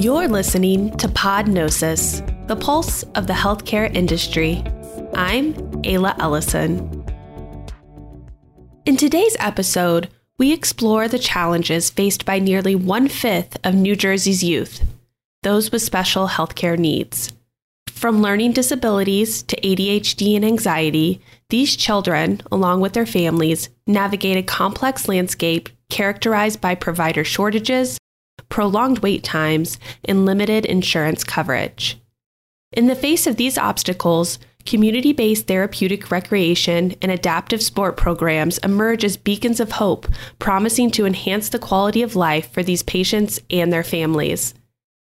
You're listening to Podnosis, the pulse of the healthcare industry. I'm Ayla Ellison. In today's episode, we explore the challenges faced by nearly one fifth of New Jersey's youth, those with special healthcare needs. From learning disabilities to ADHD and anxiety, these children, along with their families, navigate a complex landscape characterized by provider shortages, prolonged wait times, and limited insurance coverage. In the face of these obstacles, community based therapeutic recreation and adaptive sport programs emerge as beacons of hope, promising to enhance the quality of life for these patients and their families.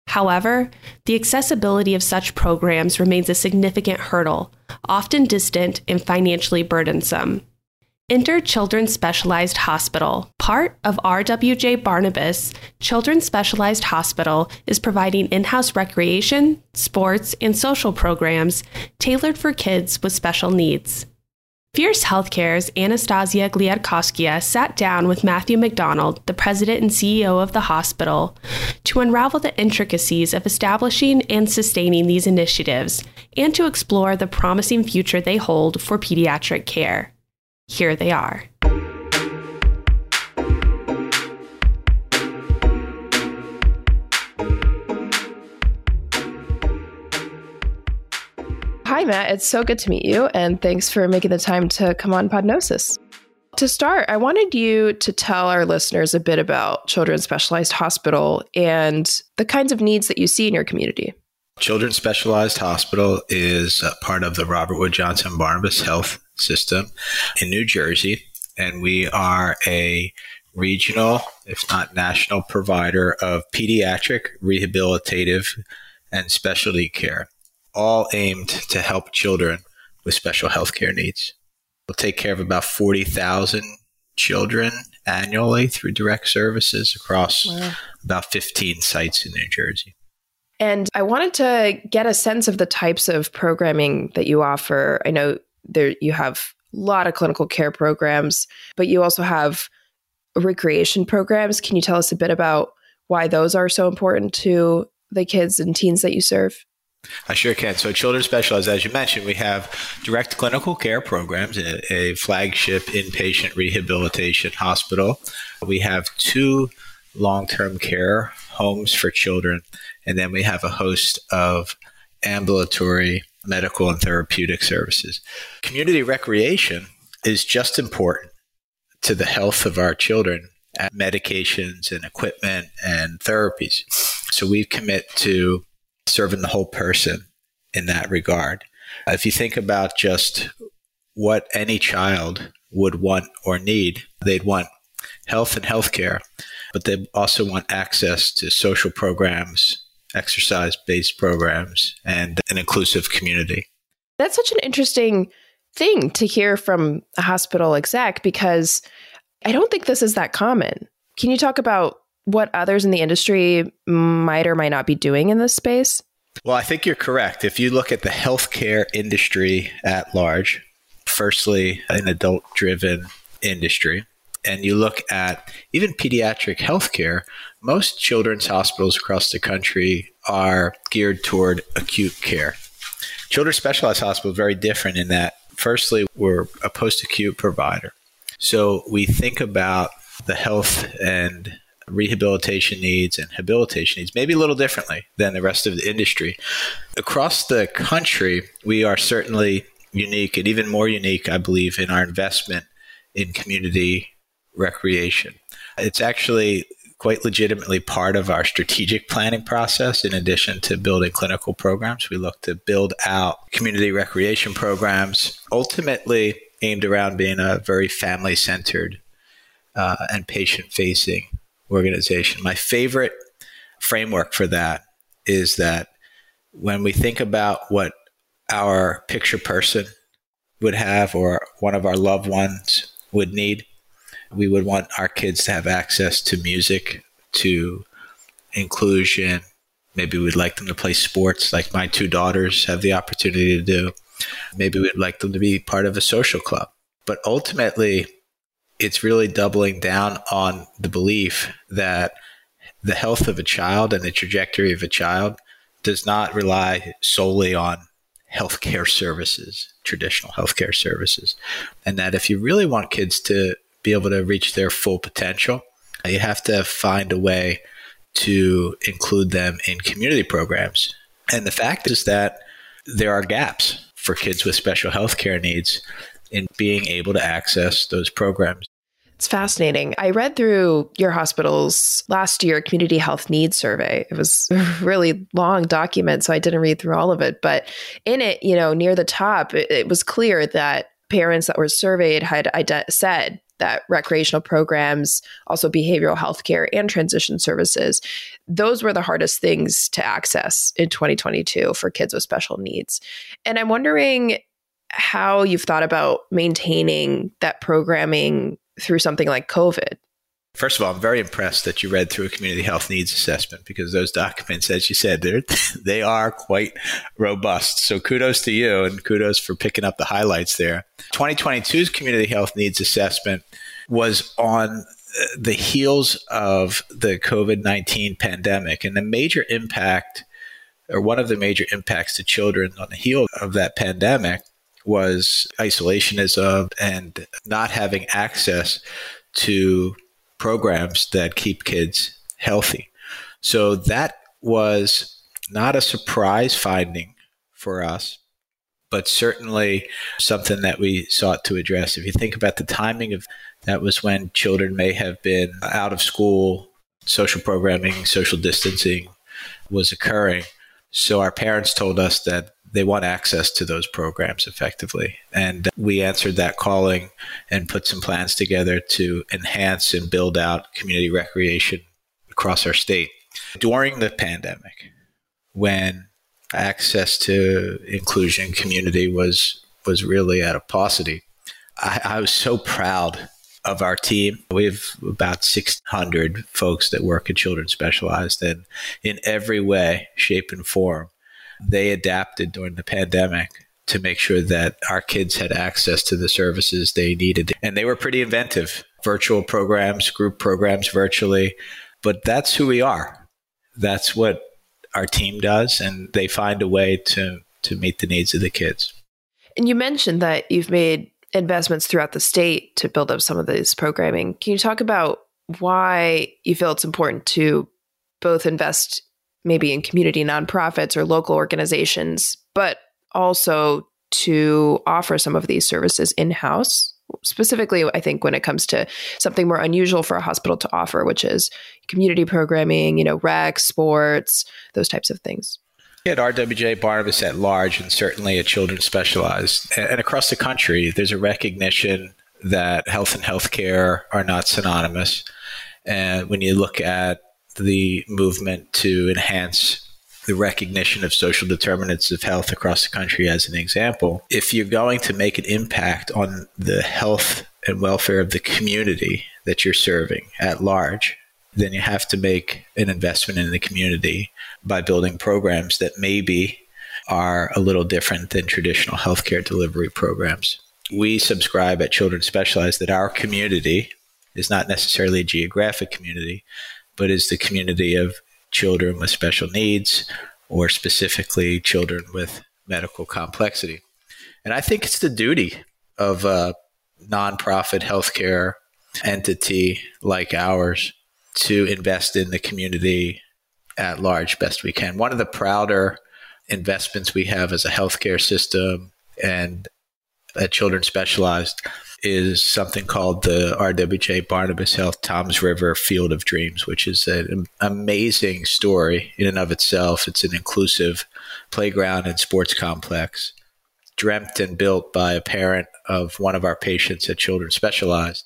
However, the accessibility of such programs remains a significant hurdle, often distant and financially burdensome. Enter Children's Specialized Hospital. Part of RWJ Barnabas, Children's Specialized Hospital is providing in house recreation, sports, and social programs tailored for kids with special needs. Fierce Healthcare's Anastassia Gliadkovskaya sat down with Matthew McDonald, the president and CEO of the hospital, to unravel the intricacies of establishing and sustaining these initiatives and to explore the promising future they hold for pediatric care. Here they are. Hi, Matt. It's so good to meet you, and thanks for making the time to come on Podnosis. To start, I wanted you to tell our listeners a bit about Children's Specialized Hospital and the kinds of needs that you see in your community. Children's Specialized Hospital is uh, part of the Robert Wood Johnson Barnabas Health System in New Jersey, and we are a regional, if not national, provider of pediatric, rehabilitative, and specialty care, all aimed to help children with special health care needs. We'll take care of about 40,000 children annually through direct services across wow. about 15 sites in New Jersey. And I wanted to get a sense of the types of programming that you offer. I know there you have a lot of clinical care programs, but you also have recreation programs. Can you tell us a bit about why those are so important to the kids and teens that you serve? I sure can. So, Children's Specialized, as you mentioned, we have direct clinical care programs, a, a flagship inpatient rehabilitation hospital. We have two long term care homes for children, and then we have a host of ambulatory medical and therapeutic services. Community recreation is just important to the health of our children at medications and equipment and therapies. So we commit to serving the whole person in that regard. If you think about just what any child would want or need, they'd want health and healthcare, but they also want access to social programs, exercise based programs, and an inclusive community. That's such an interesting thing to hear from a hospital exec because I don't think this is that common. Can you talk about what others in the industry might or might not be doing in this space? Well, I think you're correct. If you look at the healthcare industry at large, firstly, an adult driven industry, and you look at even pediatric healthcare, most children's hospitals across the country are geared toward acute care. Children's Specialized hospitals very different in that, firstly, we're a post acute provider. So we think about the health and rehabilitation needs and habilitation needs maybe a little differently than the rest of the industry. Across the country, we are certainly unique and even more unique, I believe, in our investment in community recreation. It's actually quite legitimately part of our strategic planning process. In addition to building clinical programs, we look to build out community recreation programs, ultimately aimed around being a very family centered uh, and patient facing organization. My favorite framework for that is that when we think about what our picture person would have or one of our loved ones would need, we would want our kids to have access to music, to inclusion. Maybe we'd like them to play sports, like my two daughters have the opportunity to do. Maybe we'd like them to be part of a social club. But ultimately, it's really doubling down on the belief that the health of a child and the trajectory of a child does not rely solely on healthcare services, traditional healthcare services. And that if you really want kids to be able to reach their full potential, you have to find a way to include them in community programs. And the fact is that there are gaps for kids with special health care needs in being able to access those programs. It's fascinating. I read through your hospital's last year community health needs survey. It was a really long document, so I didn't read through all of it. But in it, you know, near the top, it, it was clear that parents that were surveyed had ide- said that recreational programs, also behavioral health care and transition services, those were the hardest things to access in 2022 for kids with special needs. And I'm wondering how you've thought about maintaining that programming through something like COVID? First of all, I'm very impressed that you read through a community health needs assessment because those documents, as you said, they're, they are quite robust. So kudos to you and kudos for picking up the highlights there. 2022's community health needs assessment was on uh, the heels of the COVID 19 pandemic and the major impact, or one of the major impacts to children on the heel of that pandemic was isolationism and not having access to programs that keep kids healthy. So that was not a surprise finding for us, but certainly something that we sought to address. If you think about the timing of that was when children may have been out of school, social programming, social distancing was occurring. So our parents told us that they want access to those programs effectively. And we answered that calling and put some plans together to enhance and build out community recreation across our state. During the pandemic, when access to inclusion community was was really at a paucity, I, I was so proud of our team. We have about 600 folks that work at Children Specialized, and in every way, shape, and form, they adapted during the pandemic to make sure that our kids had access to the services they needed. And they were pretty inventive virtual programs, group programs virtually. But that's who we are. That's what our team does. And they find a way to, to meet the needs of the kids. And you mentioned that you've made investments throughout the state to build up some of this programming. Can you talk about why you feel it's important to both invest maybe in community nonprofits or local organizations, but also to offer some of these services in house. Specifically, I think when it comes to something more unusual for a hospital to offer, which is community programming, you know, rec, sports, those types of things. At RWJ Barnabas at large, and certainly at Children's Specialized, and across the country, there's a recognition that health and healthcare are not synonymous. And when you look at the movement to enhance the recognition of social determinants of health across the country as an example. If you're going to make an impact on the health and welfare of the community that you're serving at large, then you have to make an investment in the community by building programs that maybe are a little different than traditional healthcare delivery programs. We subscribe at Children Specialized that our community is not necessarily a geographic community, but is the community of children with special needs or specifically children with medical complexity. And I think it's the duty of a nonprofit healthcare entity like ours to invest in the community at large best we can. One of the prouder investments we have as a healthcare system and at Children Specialized is something called the RWJ Barnabas Health Toms River Field of Dreams, which is an amazing story in and of itself. It's an inclusive playground and sports complex, dreamt and built by a parent of one of our patients at Children Specialized,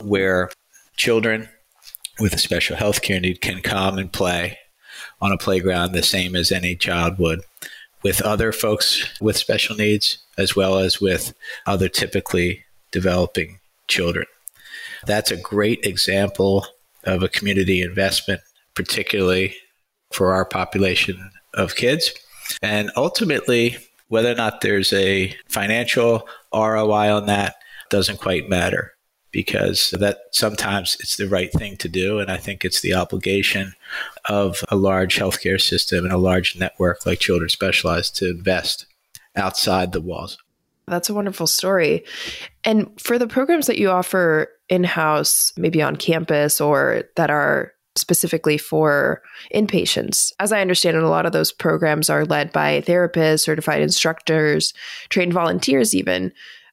where children with a special health care need can come and play on a playground the same as any child would with other folks with special needs as well as with other typically developing children. That's a great example of a community investment, particularly for our population of kids. And ultimately, whether or not there's a financial ROI on that doesn't quite matter. because that sometimes it's the right thing to do. And I think it's the obligation of a large healthcare system and a large network like Children Specialized to invest outside the walls. That's a wonderful story. And for the programs that you offer in house, maybe on campus, or that are specifically for inpatients. As I understand it, a lot of those programs are led by therapists, certified instructors, trained volunteers, even.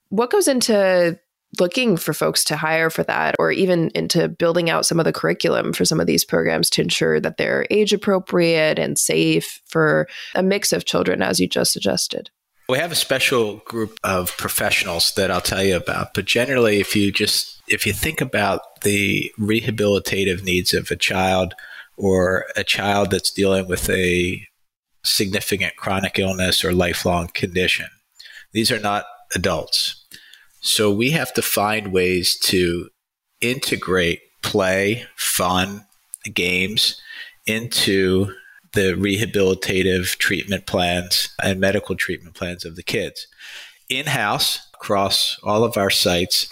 What goes into looking for folks to hire for that, or even into building out some of the curriculum for some of these programs to ensure that they're age appropriate and safe for a mix of children, as you just suggested? We have a special group of professionals that I'll tell you about, but generally, if you just if you think about the rehabilitative needs of a child or a child that's dealing with a significant chronic illness or lifelong condition, these are not adults. So we have to find ways to integrate play, fun, games into the rehabilitative treatment plans and medical treatment plans of the kids. In house, across all of our sites,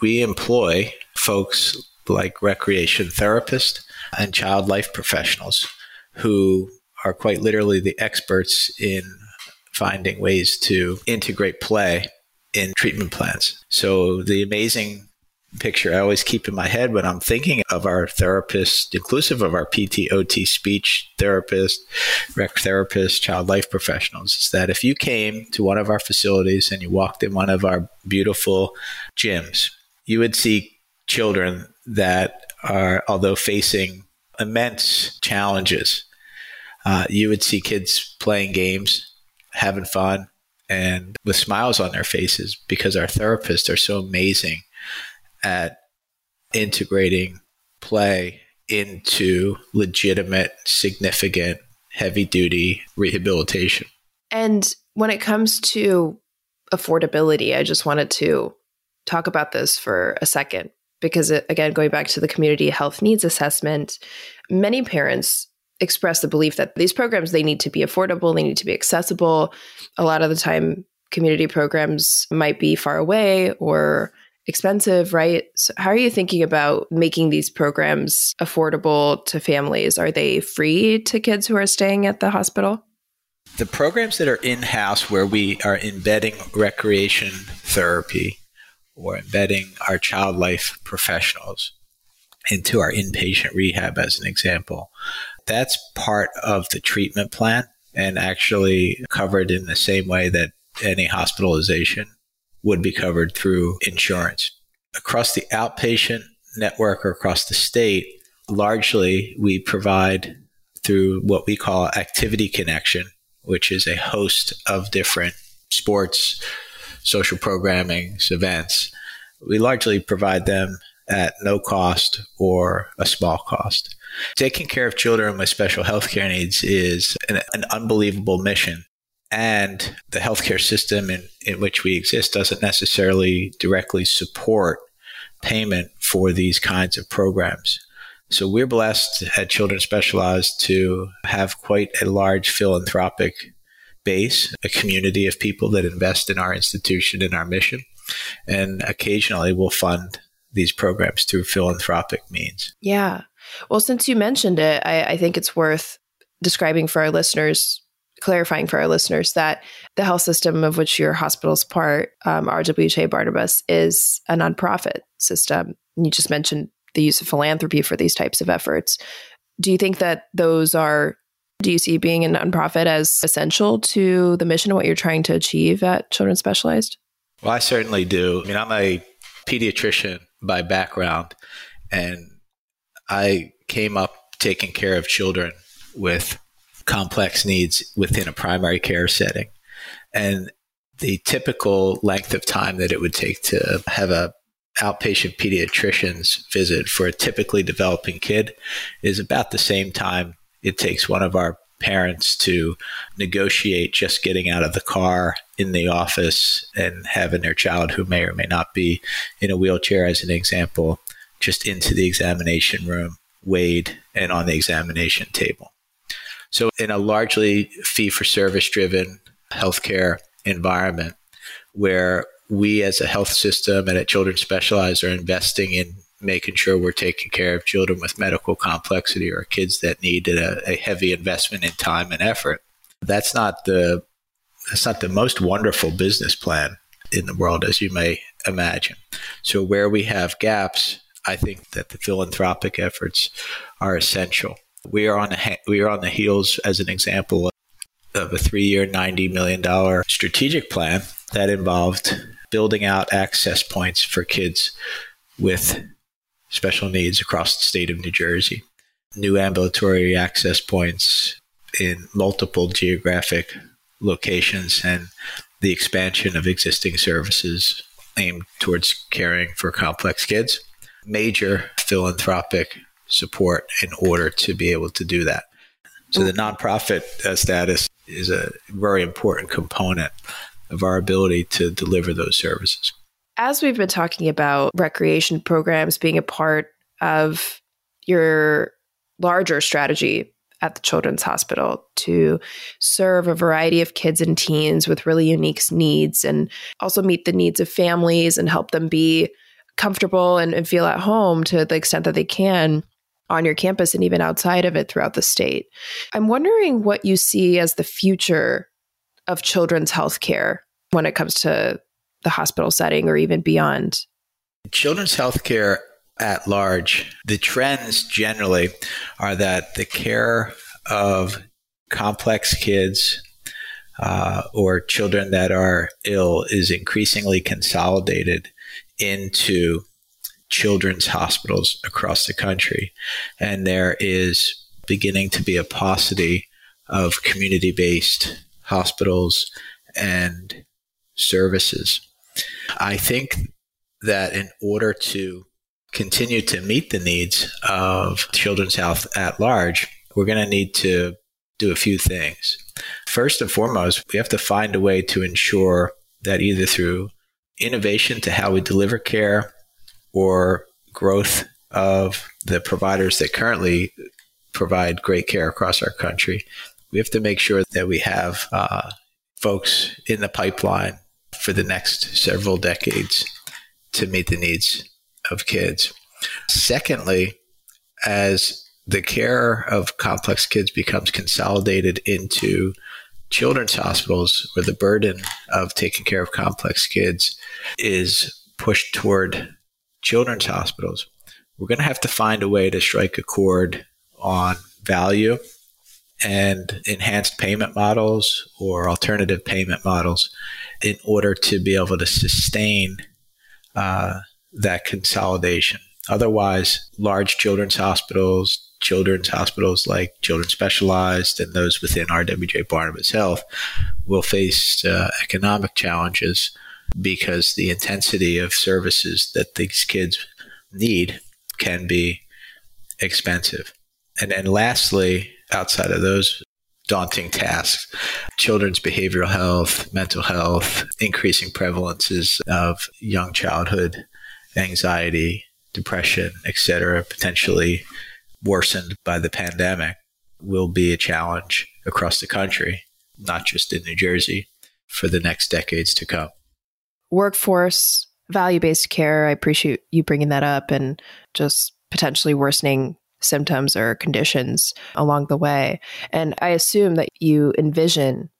we employ folks like recreation therapists and child life professionals who are quite literally the experts in finding ways to integrate play in treatment plans. So the amazing picture. I always keep in my head when I'm thinking of our therapists, inclusive of our PT, OT, speech therapist, rec therapist, child life professionals, is that if you came to one of our facilities and you walked in one of our beautiful gyms, you would see children that are, although facing immense challenges, uh, you would see kids playing games, having fun, and with smiles on their faces because our therapists are so amazing at integrating play into legitimate, significant, heavy duty rehabilitation. And when it comes to affordability, I just wanted to talk about this for a second because, it, again, going back to the community health needs assessment, many parents express the belief that these programs they need to be affordable, they need to be accessible. A lot of the time, community programs might be far away or expensive, right? So how are you thinking about making these programs affordable to families? Are they free to kids who are staying at the hospital? The programs that are in house where we are embedding recreation therapy or embedding our child life professionals into our inpatient rehab, as an example. That's part of the treatment plan and actually covered in the same way that any hospitalization would be covered through insurance. Across the outpatient network or across the state, largely we provide through what we call Activity Connection, which is a host of different sports, social programming events, we largely provide them at no cost or a small cost. Taking care of children with special healthcare needs is an, an unbelievable mission. And the healthcare system in, in which we exist doesn't necessarily directly support payment for these kinds of programs. So we're blessed at Children Specialized to have quite a large philanthropic base, a community of people that invest in our institution and our mission. And occasionally we'll fund these programs through philanthropic means. Yeah. Well, since you mentioned it, I, I think it's worth describing for our listeners clarifying for our listeners that the health system of which your hospital's part, um, RWJ Barnabas, is a nonprofit system. You just mentioned the use of philanthropy for these types of efforts. Do you think that those are do you see being a nonprofit as essential to the mission, of what you're trying to achieve at Children Specialized? Well, I certainly do. I mean, I'm a pediatrician by background, and I came up taking care of children with complex needs within a primary care setting. And the typical length of time that it would take to have a outpatient pediatrician's visit for a typically developing kid is about the same time it takes one of our parents to negotiate just getting out of the car in the office and having their child who may or may not be in a wheelchair as an example just into the examination room weighed and on the examination table so in a largely fee for service driven healthcare environment where we as a health system and at Children's Specialized are investing in making sure we're taking care of children with medical complexity or kids that need a, a heavy investment in time and effort. That's not the that's not the most wonderful business plan in the world, as you may imagine. So where we have gaps, I think that the philanthropic efforts are essential. We are on the we are on the heels, as an example, of a three-year, ninety million dollar strategic plan that involved building out access points for kids with special needs across the state of New Jersey. New ambulatory access points in multiple geographic locations and the expansion of existing services aimed towards caring for complex kids. Major philanthropic support in order to be able to do that. So the nonprofit uh, status is a very important component of our ability to deliver those services. As we've been talking about recreation programs being a part of your larger strategy at the Children's Hospital to serve a variety of kids and teens with really unique needs and also meet the needs of families and help them be comfortable and, and feel at home to the extent that they can on your campus and even outside of it throughout the state. I'm wondering what you see as the future of children's healthcare when it comes to the hospital setting or even beyond. Children's healthcare at large, the trends generally are that the care of complex kids uh, or children that are ill is increasingly consolidated into children's hospitals across the country. And there is beginning to be a paucity of community based hospitals and services. I think that in order to continue to meet the needs of children's health at large, we're going to need to do a few things. First and foremost, we have to find a way to ensure that either through innovation to how we deliver care or growth of the providers that currently provide great care across our country. We have to make sure that we have uh, folks in the pipeline for the next several decades to meet the needs of kids. Secondly, as the care of complex kids becomes consolidated into children's hospitals, where the burden of taking care of complex kids is pushed toward children's hospitals, we're going to have to find a way to strike a chord on value and enhanced payment models or alternative payment models in order to be able to sustain uh, that consolidation. Otherwise, large children's hospitals, children's hospitals like Children's Specialized and those within RWJ Barnabas Health will face uh, economic challenges because the intensity of services that these kids need can be expensive. And then lastly, outside of those daunting tasks, children's behavioral health, mental health, increasing prevalences of young childhood anxiety, depression, etc., potentially worsened by the pandemic will be a challenge across the country, not just in New Jersey, for the next decades to come workforce, value based care. I appreciate you bringing that up and just potentially worsening symptoms or conditions along the way. And I assume that you envision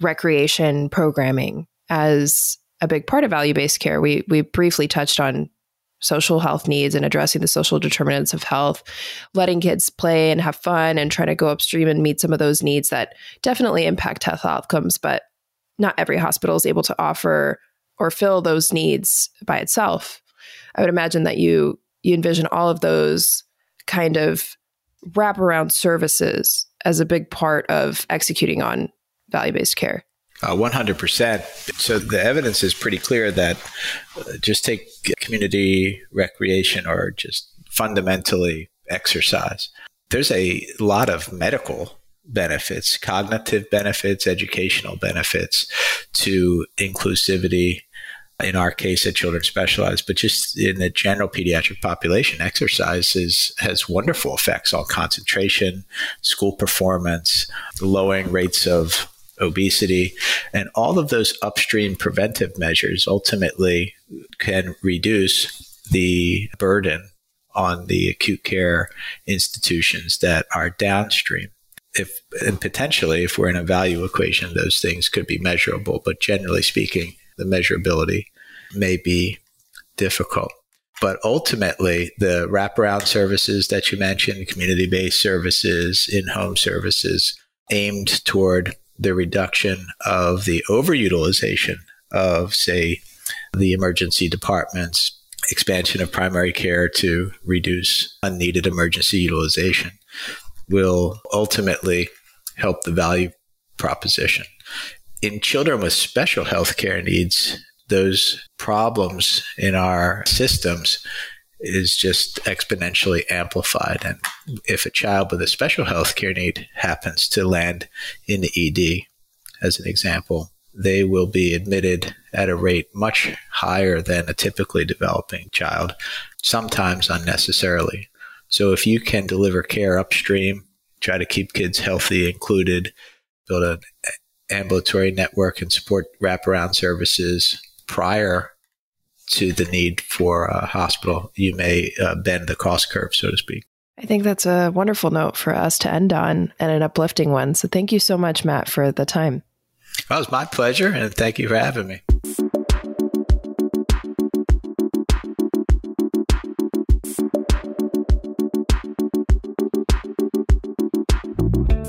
recreation programming as a big part of value based care. We we briefly touched on social health needs and addressing the social determinants of health, letting kids play and have fun and trying to go upstream and meet some of those needs that definitely impact health outcomes, but not every hospital is able to offer or fill those needs by itself. I would imagine that you you envision all of those kind of wraparound services as a big part of executing on value based care. Uh, 100%. So the evidence is pretty clear that uh, just take community recreation or just fundamentally exercise. There's a lot of medical benefits, cognitive benefits, educational benefits to inclusivity. In our case, at Children's Specialized, but just in the general pediatric population, exercise is, has wonderful effects on concentration, school performance, lowering rates of obesity, and all of those upstream preventive measures ultimately can reduce the burden on the acute care institutions that are downstream. If and potentially, if we're in a value equation, those things could be measurable. But generally speaking, the measurability may be difficult. But ultimately, the wraparound services that you mentioned, community based services, in home services, aimed toward the reduction of the overutilization of, say, the emergency departments, expansion of primary care to reduce unneeded emergency utilization will ultimately help the value proposition. In children with special health care needs, those problems in our systems is just exponentially amplified. And if a child with a special health care need happens to land in the ED, as an example, they will be admitted at a rate much higher than a typically developing child, sometimes unnecessarily. So if you can deliver care upstream, try to keep kids healthy, included, build an ambulatory network and support wraparound services prior to the need for a hospital, you may uh, bend the cost curve, so to speak. I think that's a wonderful note for us to end on and an uplifting one. So thank you so much, Matt, for the time. Well, it was my pleasure, and thank you for having me.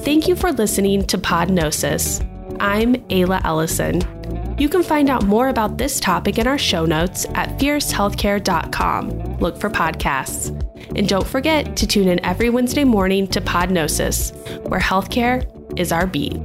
Thank you for listening to Podnosis. I'm Ayla Ellison. You can find out more about this topic in our show notes at fiercehealthcare.com. Look for podcasts. And don't forget to tune in every Wednesday morning to Podnosis, where healthcare is our beat.